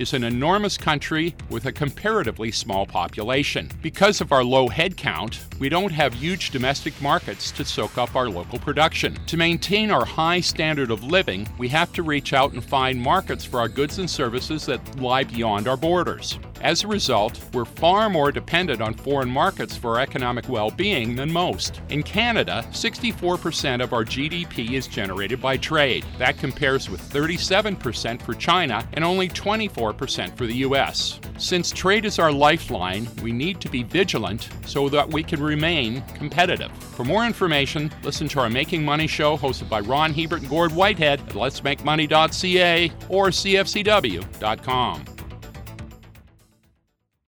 is an enormous country with a comparatively small population. Because of our low headcount, we don't have huge domestic markets to soak up our local production. To maintain our high standard of living, we have to reach out and find markets for our goods and services that lie beyond our borders. As a result, we're far more dependent on foreign markets for our economic well being than most. In Canada, 64% of our GDP is generated by trade. That compares with 37% for China and only 24% for the US. Since trade is our lifeline, we need to be vigilant so that we can remain competitive. For more information, listen to our Making Money show hosted by Ron Hebert and Gord Whitehead at letsmakemoney.ca or cfcw.com.